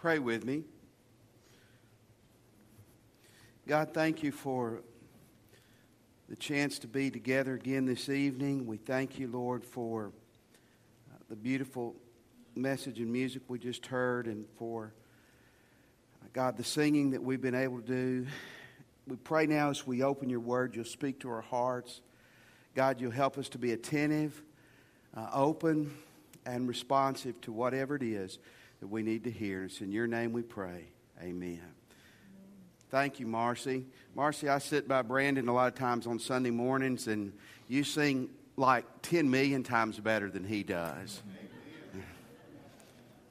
Pray with me. God, thank you for the chance to be together again this evening. We thank you, Lord, for uh, the beautiful message and music we just heard and for, uh, God, the singing that we've been able to do. We pray now as we open your word, you'll speak to our hearts. God, you'll help us to be attentive, uh, open, and responsive to whatever it is that we need to hear. It's in your name we pray. Amen. Thank you, Marcy. Marcy, I sit by Brandon a lot of times on Sunday mornings, and you sing like 10 million times better than he does.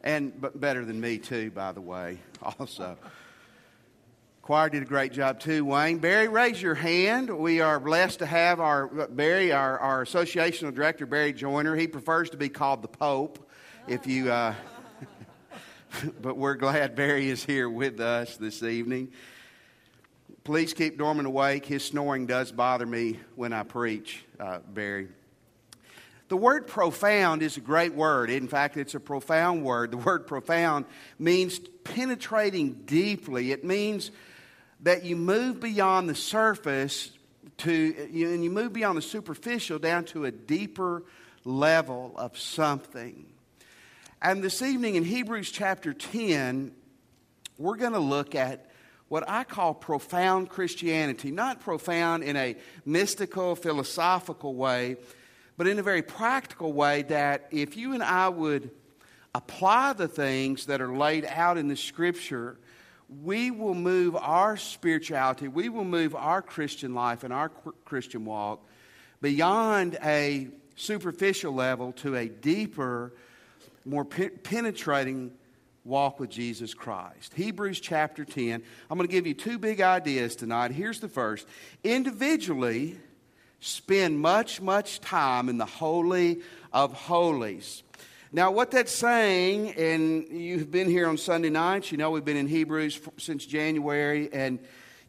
And but better than me, too, by the way, also. Choir did a great job too, Wayne. Barry, raise your hand. We are blessed to have our Barry, our, our associational director, Barry Joyner. He prefers to be called the Pope. If you, uh, but we're glad Barry is here with us this evening. Please keep Norman awake. His snoring does bother me when I preach, uh, Barry. The word profound is a great word. In fact, it's a profound word. The word profound means penetrating deeply. It means that you move beyond the surface to, and you move beyond the superficial down to a deeper level of something. And this evening in Hebrews chapter 10, we're going to look at what I call profound Christianity. Not profound in a mystical, philosophical way, but in a very practical way that if you and I would apply the things that are laid out in the Scripture, we will move our spirituality, we will move our Christian life and our Christian walk beyond a superficial level to a deeper more pe- penetrating walk with Jesus Christ. Hebrews chapter 10. I'm going to give you two big ideas tonight. Here's the first. Individually, spend much, much time in the Holy of Holies. Now, what that's saying, and you've been here on Sunday nights, you know we've been in Hebrews since January, and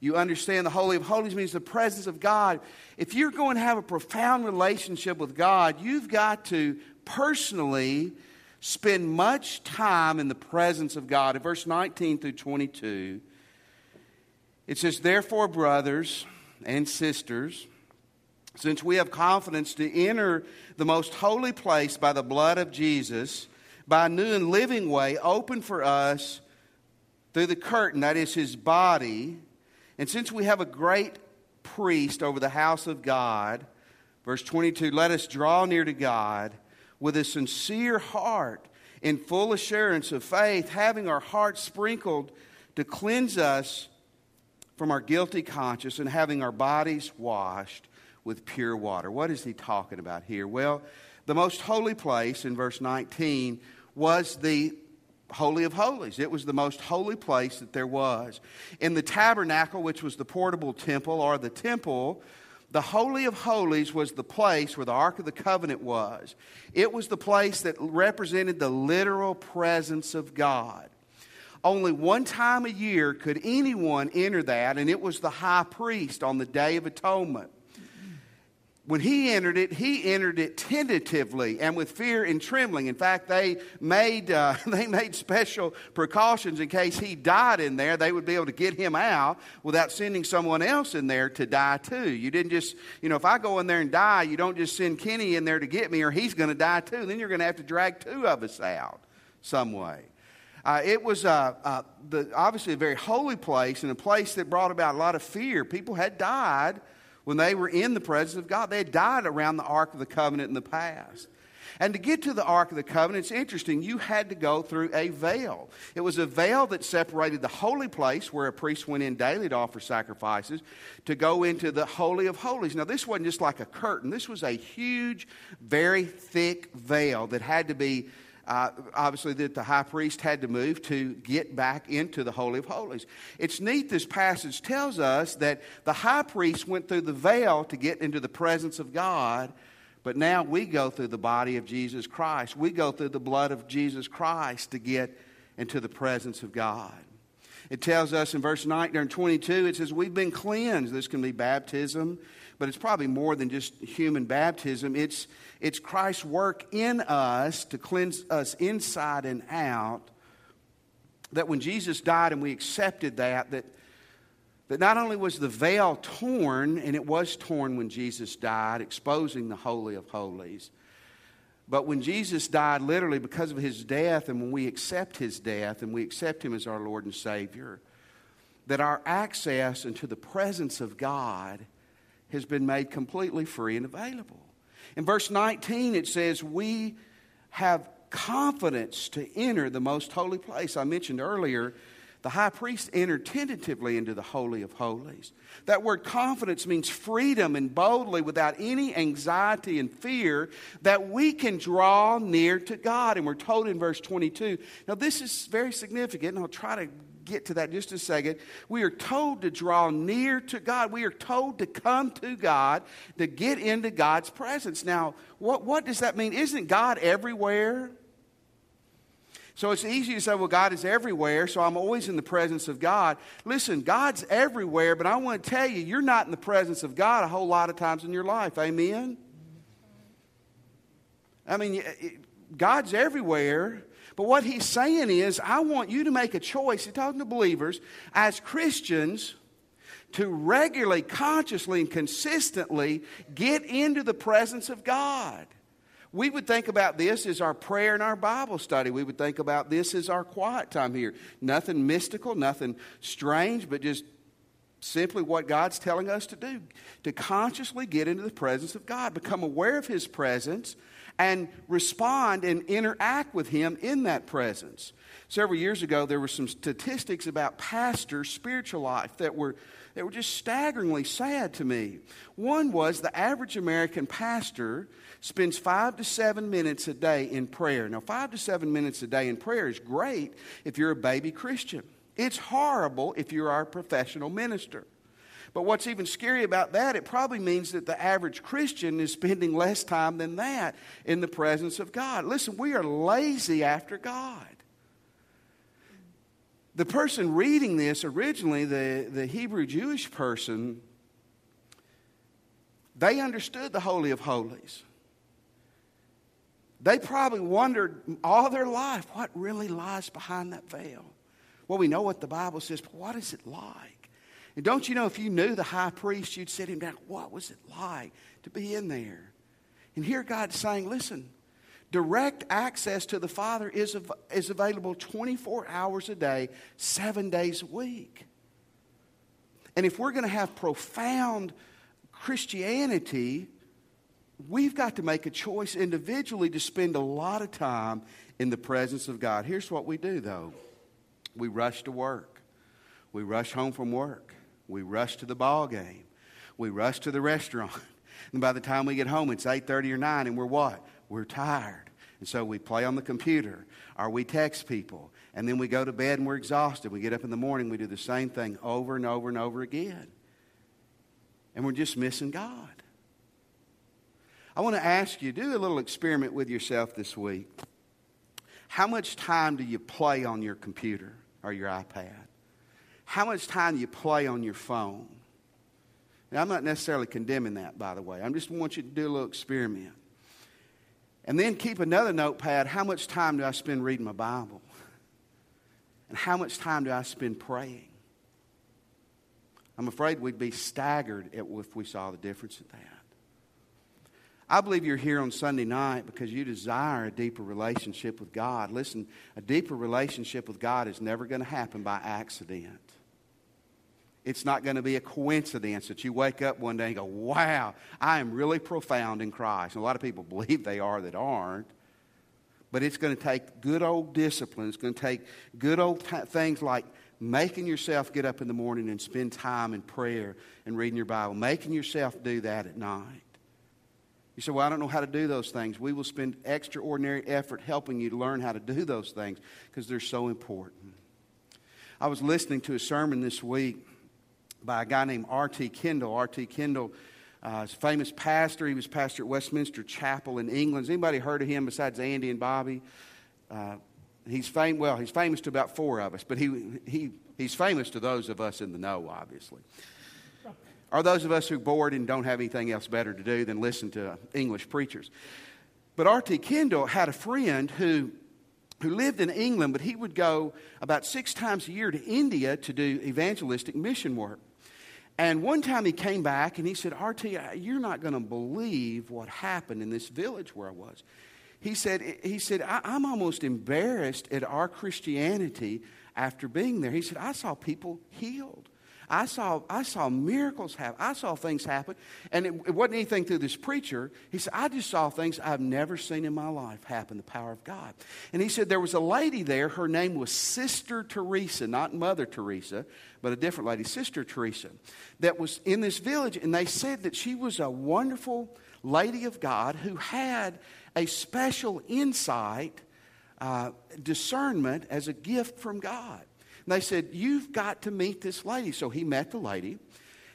you understand the Holy of Holies means the presence of God. If you're going to have a profound relationship with God, you've got to personally spend much time in the presence of God. In verse 19 through 22, it says, Therefore, brothers and sisters, since we have confidence to enter the most holy place by the blood of Jesus, by a new and living way open for us through the curtain, that is his body, and since we have a great priest over the house of God, verse 22, let us draw near to God with a sincere heart, in full assurance of faith, having our hearts sprinkled to cleanse us from our guilty conscience, and having our bodies washed with pure water. What is he talking about here? Well, the most holy place in verse 19 was the Holy of Holies. It was the most holy place that there was. In the tabernacle, which was the portable temple, or the temple, the Holy of Holies was the place where the Ark of the Covenant was. It was the place that represented the literal presence of God. Only one time a year could anyone enter that, and it was the high priest on the Day of Atonement when he entered it, he entered it tentatively and with fear and trembling. In fact, they made, uh, they made special precautions in case he died in there. They would be able to get him out without sending someone else in there to die too. You didn't just, you know, if I go in there and die, you don't just send Kenny in there to get me or he's going to die too. Then you're going to have to drag two of us out some way. Uh, it was uh, uh, the, obviously a very holy place and a place that brought about a lot of fear. People had died when they were in the presence of God. They had died around the Ark of the Covenant in the past. And to get to the Ark of the Covenant, it's interesting, you had to go through a veil. It was a veil that separated the holy place where a priest went in daily to offer sacrifices to go into the Holy of Holies. Now, this wasn't just like a curtain, this was a huge, very thick veil that had to be uh, obviously that the high priest had to move to get back into the Holy of Holies. It's neat, this passage tells us that the high priest went through the veil to get into the presence of God, but now we go through the body of Jesus Christ. We go through the blood of Jesus Christ to get into the presence of God. It tells us in verse 19 and 22, it says, We've been cleansed. This can be baptism, but it's probably more than just human baptism. It's, it's Christ's work in us to cleanse us inside and out that when Jesus died and we accepted that, that, that not only was the veil torn, and it was torn when Jesus died, exposing the Holy of Holies, but when Jesus died, literally because of his death, and when we accept his death and we accept him as our Lord and Savior, that our access into the presence of God has been made completely free and available. In verse 19, it says, We have confidence to enter the most holy place. I mentioned earlier, the high priest entered tentatively into the Holy of Holies. That word confidence means freedom and boldly, without any anxiety and fear, that we can draw near to God. And we're told in verse 22. Now, this is very significant, and I'll try to get to that just a second. We are told to draw near to God. We are told to come to God, to get into God's presence. Now, what, what does that mean? Isn't God everywhere? So it's easy to say, well, God is everywhere, so I'm always in the presence of God. Listen, God's everywhere, but I want to tell you, you're not in the presence of God a whole lot of times in your life. Amen? I mean, God's everywhere, but what he's saying is, I want you to make a choice. He's talking to believers as Christians to regularly, consciously, and consistently get into the presence of God. We would think about this as our prayer and our Bible study. We would think about this as our quiet time here. Nothing mystical, nothing strange, but just simply what God's telling us to do to consciously get into the presence of God, become aware of His presence, and respond and interact with Him in that presence. Several years ago, there were some statistics about pastors' spiritual life that were, that were just staggeringly sad to me. One was the average American pastor spends five to seven minutes a day in prayer. Now, five to seven minutes a day in prayer is great if you're a baby Christian. It's horrible if you're our professional minister. But what's even scary about that, it probably means that the average Christian is spending less time than that in the presence of God. Listen, we are lazy after God. The person reading this originally, the, the Hebrew Jewish person, they understood the Holy of Holies. They probably wondered all their life what really lies behind that veil. Well, we know what the Bible says, but what is it like? And don't you know if you knew the high priest, you'd sit him down, what was it like to be in there? And here God's saying, listen, direct access to the Father is, is available 24 hours a day, seven days a week. And if we're going to have profound Christianity, we've got to make a choice individually to spend a lot of time in the presence of God. Here's what we do, though we rush to work, we rush home from work, we rush to the ball game, we rush to the restaurant. And by the time we get home, it's 8:30 or 9, and we're what? We're tired. And so we play on the computer, or we text people, and then we go to bed and we're exhausted. We get up in the morning, we do the same thing over and over and over again. And we're just missing God. I want to ask you do a little experiment with yourself this week. How much time do you play on your computer or your iPad? How much time do you play on your phone? Now, I'm not necessarily condemning that, by the way. I just want you to do a little experiment. And then keep another notepad. How much time do I spend reading my Bible? And how much time do I spend praying? I'm afraid we'd be staggered if we saw the difference in that. I believe you're here on Sunday night because you desire a deeper relationship with God. Listen, a deeper relationship with God is never going to happen by accident. It's not going to be a coincidence that you wake up one day and go, wow, I am really profound in Christ. And a lot of people believe they are that aren't. But it's going to take good old discipline. It's going to take good old t- things like making yourself get up in the morning and spend time in prayer and reading your Bible, making yourself do that at night. You say, Well, I don't know how to do those things. We will spend extraordinary effort helping you to learn how to do those things because they're so important. I was listening to a sermon this week by a guy named R.T. Kendall. R.T. Kendall uh, is a famous pastor. He was pastor at Westminster Chapel in England. Has anybody heard of him besides Andy and Bobby? Uh, he's fam- well, he's famous to about four of us, but he, he, he's famous to those of us in the know, obviously Are those of us who are bored and don't have anything else better to do than listen to English preachers. But R.T. Kendall had a friend who who lived in England, but he would go about six times a year to India to do evangelistic mission work. And one time he came back and he said, RT, you're not going to believe what happened in this village where I was. He said, he said I'm almost embarrassed at our Christianity after being there. He said, I saw people healed. I saw, I saw miracles happen. I saw things happen. And it, it, wasn't anything through this preacher. He said, I just saw things I've never seen in my life happen, the power of God. And he said, there was a lady there. Her name was Sister Teresa, not Mother Teresa, but a different lady, Sister Teresa, that was in this village. And they said that she was a wonderful lady of God who had a special insight, uh, discernment as a gift from God. And they said, You've got to meet this lady. So he met the lady.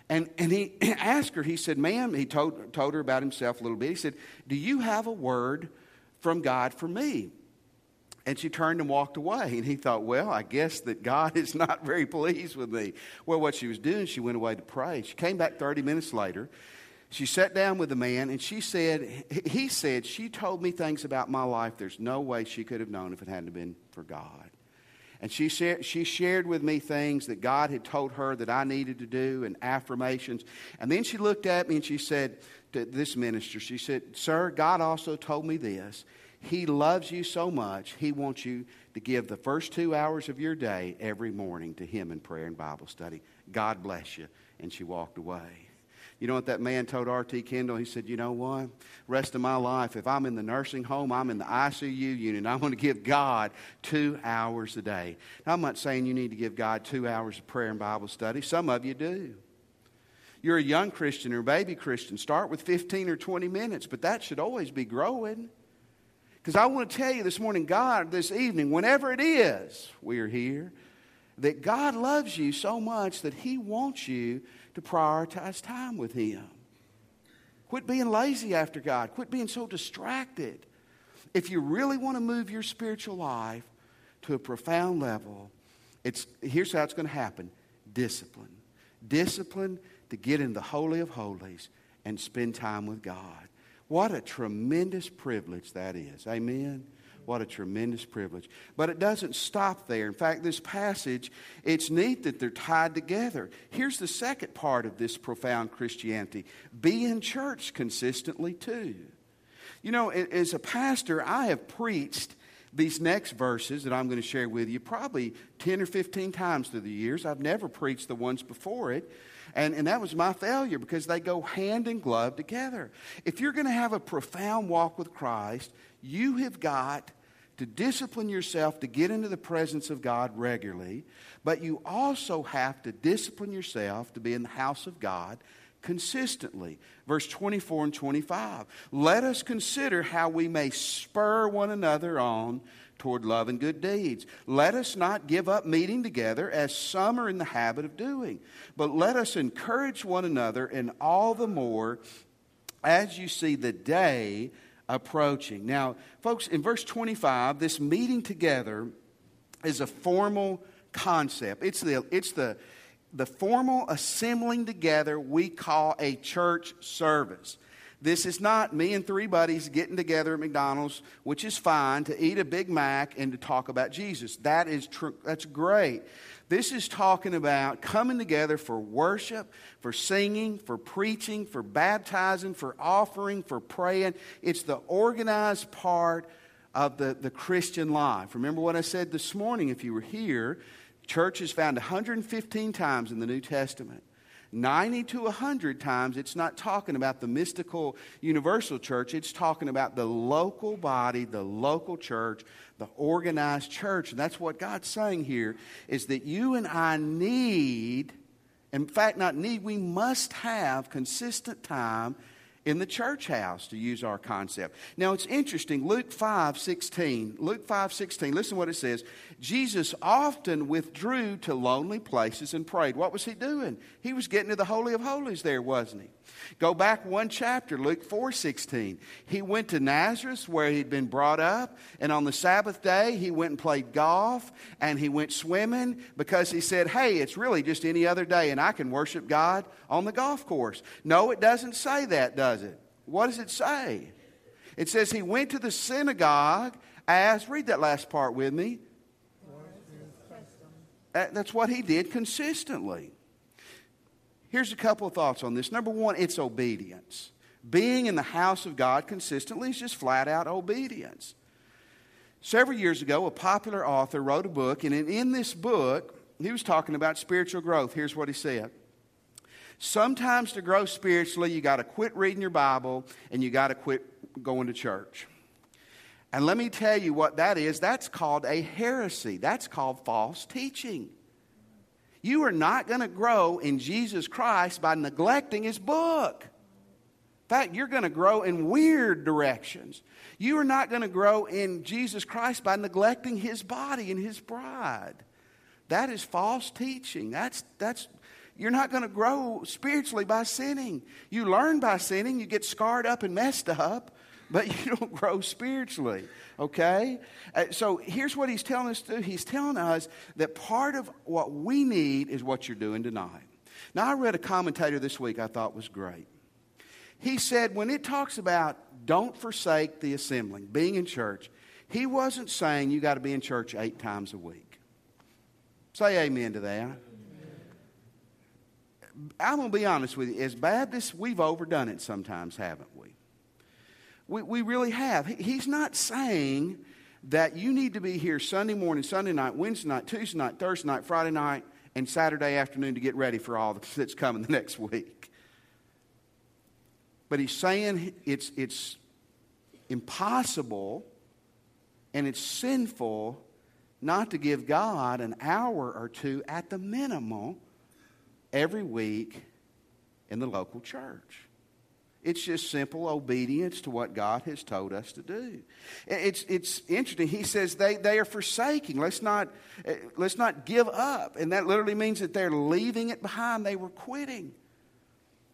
And, and he asked her, he said, Ma'am, he told, told her about himself a little bit. He said, Do you have a word from God for me? And she turned and walked away. And he thought, Well, I guess that God is not very pleased with me. Well, what she was doing, she went away to pray. She came back 30 minutes later. She sat down with the man and she said, He said, She told me things about my life there's no way she could have known if it hadn't been for God. And she, she shared with me things that God had told her that I needed to do and affirmations. And then she looked at me and she said to this minister, she said, Sir, God also told me this. He loves you so much, He wants you to give the first two hours of your day every morning to Him in prayer and Bible study. God bless you. And she walked away. You know what that man told R.T. Kendall? He said, You know what? Rest of my life, if I'm in the nursing home, I'm in the ICU unit, I'm going to give God two hours a day. Now, I'm not saying you need to give God two hours of prayer and Bible study. Some of you do. You're a young Christian or a baby Christian. Start with 15 or 20 minutes, but that should always be growing. Because I want to tell you this morning, God, this evening, whenever it is we're here, that God loves you so much that He wants you to prioritize time with Him. Quit being lazy after God. Quit being so distracted. If you really want to move your spiritual life to a profound level, it's, here's how it's going to happen discipline. Discipline to get in the Holy of Holies and spend time with God. What a tremendous privilege that is. Amen. What a tremendous privilege. But it doesn't stop there. In fact, this passage, it's neat that they're tied together. Here's the second part of this profound Christianity be in church consistently, too. You know, as a pastor, I have preached these next verses that I'm going to share with you probably 10 or 15 times through the years. I've never preached the ones before it. And, and that was my failure because they go hand in glove together. If you're going to have a profound walk with Christ, you have got to discipline yourself to get into the presence of God regularly, but you also have to discipline yourself to be in the house of God consistently. Verse 24 and 25. Let us consider how we may spur one another on toward love and good deeds. Let us not give up meeting together as some are in the habit of doing, but let us encourage one another, and all the more as you see the day approaching. Now, folks, in verse 25, this meeting together is a formal concept. It's the, it's the, the formal assembling together we call a church service. This is not me and three buddies getting together at McDonald's, which is fine, to eat a Big Mac and to talk about Jesus. That is tr- that's great. This is talking about coming together for worship, for singing, for preaching, for baptizing, for offering, for praying. It's the organized part of the, the Christian life. Remember what I said this morning if you were here? Church is found 115 times in the New Testament. 90 to 100 times, it's not talking about the mystical universal church. It's talking about the local body, the local church, the organized church. And that's what God's saying here is that you and I need, in fact, not need, we must have consistent time in the church house to use our concept. Now it's interesting, Luke 5 16. Luke 5 16, listen what it says. Jesus often withdrew to lonely places and prayed. What was he doing? He was getting to the Holy of Holies there, wasn't he? Go back one chapter, Luke 4 16. He went to Nazareth where he'd been brought up, and on the Sabbath day, he went and played golf and he went swimming because he said, Hey, it's really just any other day, and I can worship God on the golf course. No, it doesn't say that, does it? What does it say? It says he went to the synagogue As, read that last part with me. That's what he did consistently. Here's a couple of thoughts on this. Number one, it's obedience. Being in the house of God consistently is just flat out obedience. Several years ago, a popular author wrote a book, and in this book, he was talking about spiritual growth. Here's what he said Sometimes to grow spiritually, you got to quit reading your Bible and you got to quit going to church. And let me tell you what that is that's called a heresy, that's called false teaching. You are not going to grow in Jesus Christ by neglecting his book. In fact, you're going to grow in weird directions. You are not going to grow in Jesus Christ by neglecting his body and his bride. That is false teaching. That's, that's, you're not going to grow spiritually by sinning. You learn by sinning, you get scarred up and messed up, but you don't grow spiritually. Okay? Uh, so here's what he's telling us to do. He's telling us that part of what we need is what you're doing tonight. Now, I read a commentator this week I thought was great. He said when it talks about don't forsake the assembling, being in church, he wasn't saying you got to be in church eight times a week. Say amen to that. I'm going to be honest with you. As Baptists, we've overdone it sometimes, haven't we? We, we really have. He's not saying that you need to be here Sunday morning, Sunday night, Wednesday night, Tuesday night, Thursday night, Friday night, and Saturday afternoon to get ready for all that's coming the next week. But he's saying it's, it's impossible and it's sinful not to give God an hour or two at the minimum every week in the local church. It's just simple obedience to what God has told us to do. It's, it's interesting. He says they, they are forsaking. Let's not, eh, let's not give up. And that literally means that they're leaving it behind. They were quitting.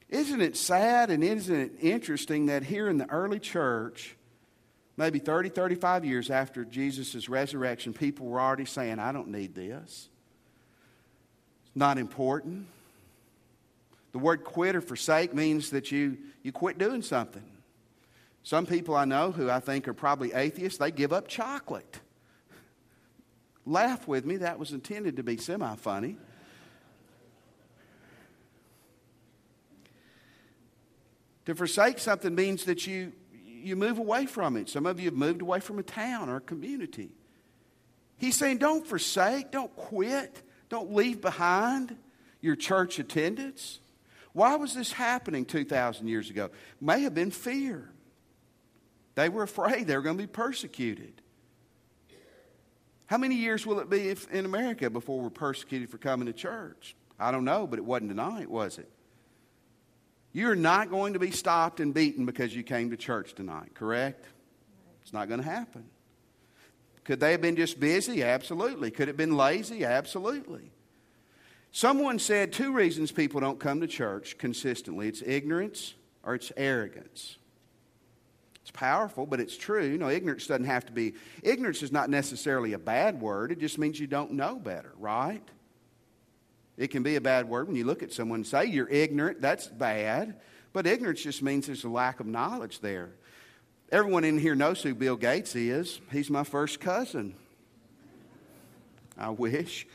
Isn't it sad and isn't it interesting that here in the early church, maybe 30, 35 years after Jesus' resurrection, people were already saying, I don't need this. It's not important. The word quit or forsake means that you, you quit doing something. Some people I know who I think are probably atheists, they give up chocolate. Laugh with me, that was intended to be semi funny. To forsake something means that you, you move away from it. Some of you have moved away from a town or a community. He's saying, don't forsake, don't quit, don't leave behind your church attendance. Why was this happening 2,000 years ago? May have been fear. They were afraid they were going to be persecuted. How many years will it be if, in America before we're persecuted for coming to church? I don't know, but it wasn't tonight, was it? You're not going to be stopped and beaten because you came to church tonight, correct? It's not going to happen. Could they have been just busy? Absolutely. Could it have been lazy? Absolutely. Someone said two reasons people don't come to church consistently it's ignorance or it's arrogance. It's powerful, but it's true. You know, ignorance doesn't have to be, ignorance is not necessarily a bad word. It just means you don't know better, right? It can be a bad word when you look at someone and say you're ignorant, that's bad. But ignorance just means there's a lack of knowledge there. Everyone in here knows who Bill Gates is. He's my first cousin. I wish.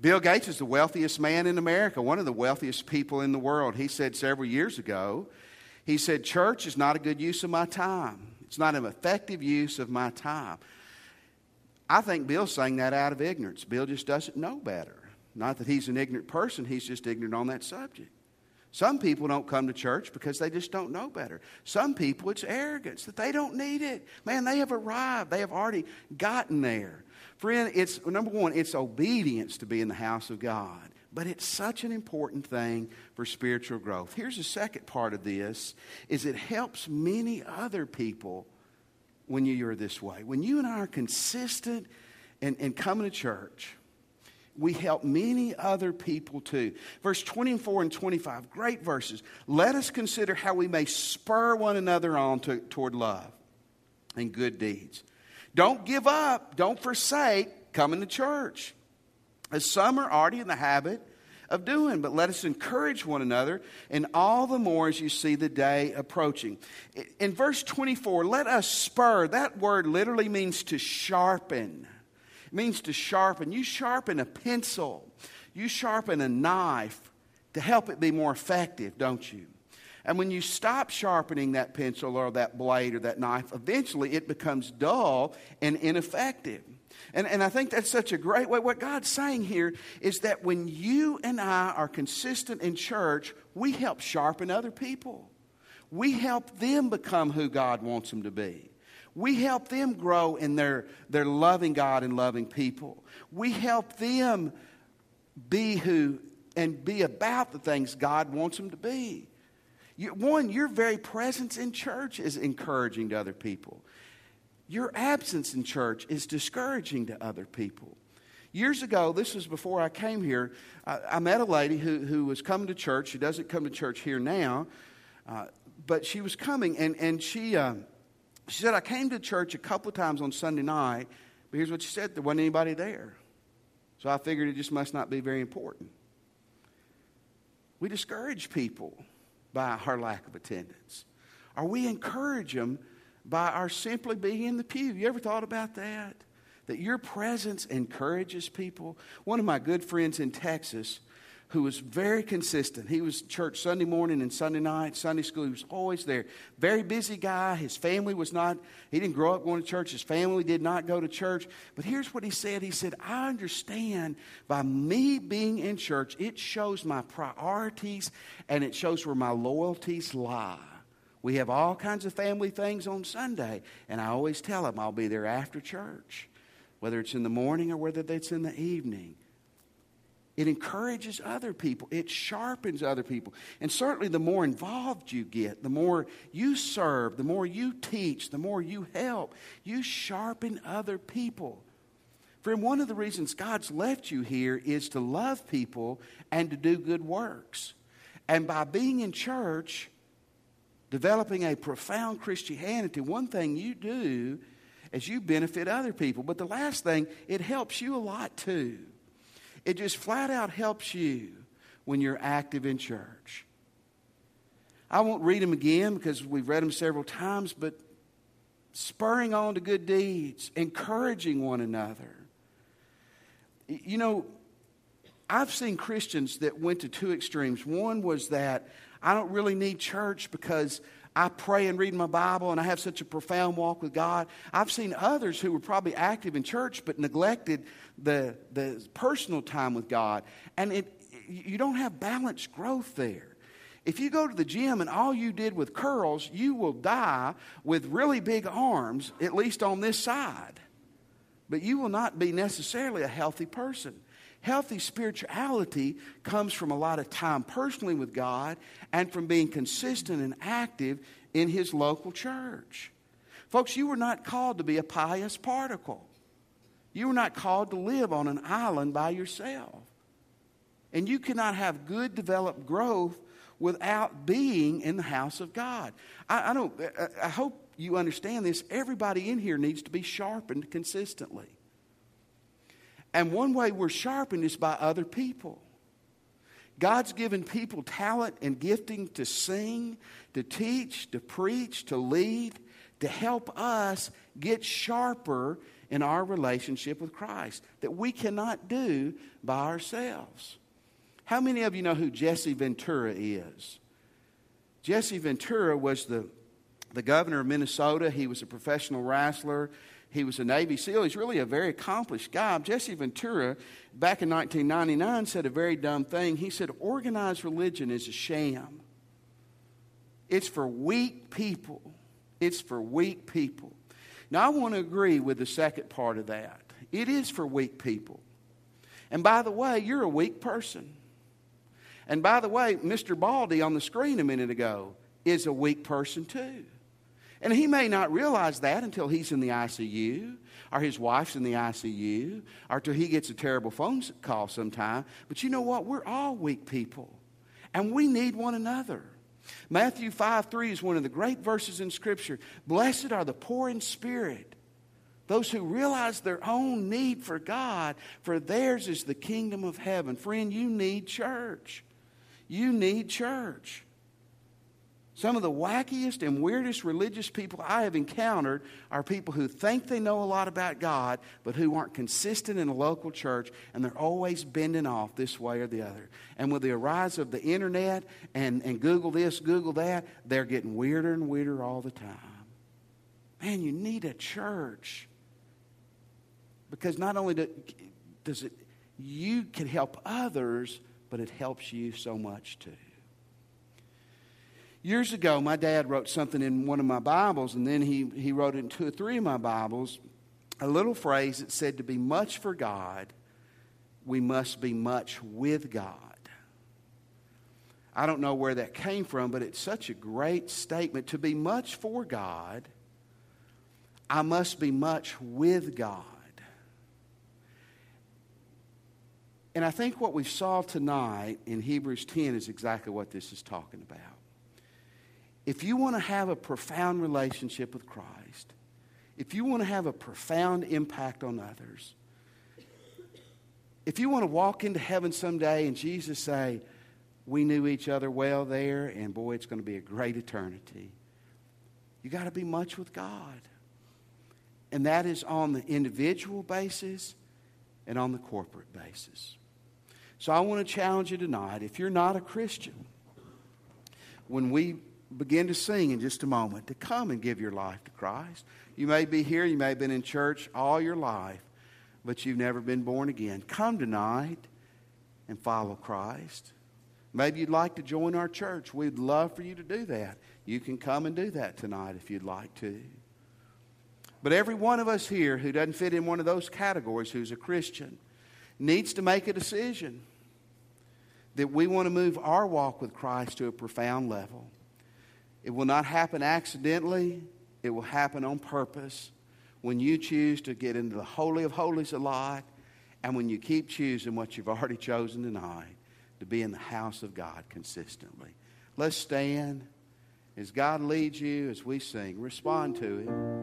Bill Gates is the wealthiest man in America, one of the wealthiest people in the world. He said several years ago, he said, Church is not a good use of my time. It's not an effective use of my time. I think Bill's saying that out of ignorance. Bill just doesn't know better. Not that he's an ignorant person, he's just ignorant on that subject. Some people don't come to church because they just don't know better. Some people, it's arrogance that they don't need it. Man, they have arrived, they have already gotten there. Friend, it's number one, it's obedience to be in the house of God. But it's such an important thing for spiritual growth. Here's the second part of this is it helps many other people when you're this way. When you and I are consistent and, coming to church, we help many other people too. Verse 24 and 25, great verses. Let us consider how we may spur one another on to, toward love and good deeds. Don't give up, don't forsake coming to church. As some are already in the habit of doing. But let us encourage one another, and all the more as you see the day approaching. In verse 24, let us spur. That word literally means to sharpen. It means to sharpen. You sharpen a pencil, you sharpen a knife to help it be more effective, don't you? And when you stop sharpening that pencil or that blade or that knife, eventually it becomes dull and ineffective. And, and I think that's such a great way. What God's saying here is that when you and I are consistent in church, we help sharpen other people. We help them become who God wants them to be. We help them grow in their, their loving God and loving people. We help them be who and be about the things God wants them to be. You, one, your very presence in church is encouraging to other people. Your absence in church is discouraging to other people. Years ago, this was before I came here, I, I met a lady who, who was coming to church. She doesn't come to church here now, uh, but she was coming, and, and she, uh, she said, I came to church a couple of times on Sunday night, but here's what she said there wasn't anybody there. So I figured it just must not be very important. We discourage people by our lack of attendance, or we encourage them by our simply being in the pew. You ever thought about that? That your presence encourages people. One of my good friends in Texas, who was very consistent. He was church Sunday morning and Sunday night, Sunday school. He was always there. Very busy guy. His family was not, he didn't grow up going to church. His family did not go to church. But here's what he said He said, I understand by me being in church, it shows my priorities and it shows where my loyalties lie. We have all kinds of family things on Sunday, and I always tell them I'll be there after church, whether it's in the morning or whether it's in the evening. It encourages other people. It sharpens other people. And certainly, the more involved you get, the more you serve, the more you teach, the more you help, you sharpen other people. Friend, one of the reasons God's left you here is to love people and to do good works. And by being in church, developing a profound Christianity, one thing you do is you benefit other people. But the last thing, it helps you a lot too. It just flat out helps you when you're active in church. I won't read them again because we've read them several times, but spurring on to good deeds, encouraging one another. You know, I've seen Christians that went to two extremes. One was that I don't really need church because I pray and read my Bible and I have such a profound walk with God. I've seen others who were probably active in church but neglected the, the personal time with God. And it, you don't have balanced growth there. If you go to the gym and all you did with curls, you will die with really big arms, at least on this side. But you will not be necessarily a healthy person. Healthy spirituality comes from a lot of time personally with God and from being consistent and active in His local church. Folks, you were not called to be a pious particle. You were not called to live on an island by yourself. And you cannot have good developed growth without being in the house of God. I, I don't I hope you understand this. Everybody in here needs to be sharpened consistently. And one way we're sharpened is by other people. God's given people talent and gifting to sing, to teach, to preach, to lead, to help us get sharper in our relationship with Christ that we cannot do by ourselves. How many of you know who Jesse Ventura is? Jesse Ventura was the, the governor of Minnesota. He was a professional wrestler. He was a Navy SEAL. He's really a very accomplished guy. Jesse Ventura, back in 1999, said a very dumb thing. He said, Organized religion is a sham. It's for weak people. It's for weak people. Now, I want to agree with the second part of that. It is for weak people. And by the way, you're a weak person. And by the way, Mr. Baldy on the screen a minute ago is a weak person too. And he may not realize that until he's in the ICU, or his wife's in the ICU, or until he gets a terrible phone call sometime. But you know what? We're all weak people, and we need one another. Matthew 5 3 is one of the great verses in Scripture. Blessed are the poor in spirit, Those who realize their own need for God, for theirs is the kingdom of heaven. Friend, you need church. You need church. Some of the wackiest and weirdest religious people I have encountered are people who think they know a lot about God, but who aren't consistent in a local church, and they're always bending off this way or the other. And with the rise of the internet and, and Google this, Google that, they're getting weirder and weirder all the time. Man, you need a church. Because not only do, does it, you can help others, but it helps you so much too. Years ago, my dad wrote something in one of my Bibles, and then he, he wrote it in two or three of my Bibles a little phrase that said, To be much for God, we must be much with God. I don't know where that came from, but it's such a great statement. To be much for God, I must be much with God. And I think what we saw tonight in Hebrews 10 is exactly what this is talking about if you want to have a profound relationship with Christ, if you want to have a profound impact on others, if you want to walk into heaven someday and Jesus say, we knew each other well there, and boy, it's going to be a great eternity. You got to be much with God. And that is on the individual basis and on the corporate basis. So I want to challenge you tonight if you're not a Christian, when we begin to sing in just a moment to come and give your life to Christ. You may be here, you may have been in church all your life, but you've never been born again. Come tonight and follow Christ. Maybe you'd like to join our church. We'd love for you to do that. You can come and do that tonight if you'd like to. But every one of us here who doesn't fit in one of those categories, who's a Christian, needs to make a decision that we want to move our walk with Christ to a profound level. It will not happen accidentally, it will happen on purpose when you choose to get into the Holy of Holies a lot and when you keep choosing what you've already chosen tonight to be in the house of God consistently. Let's stand as God leads you as we sing. Respond to Him.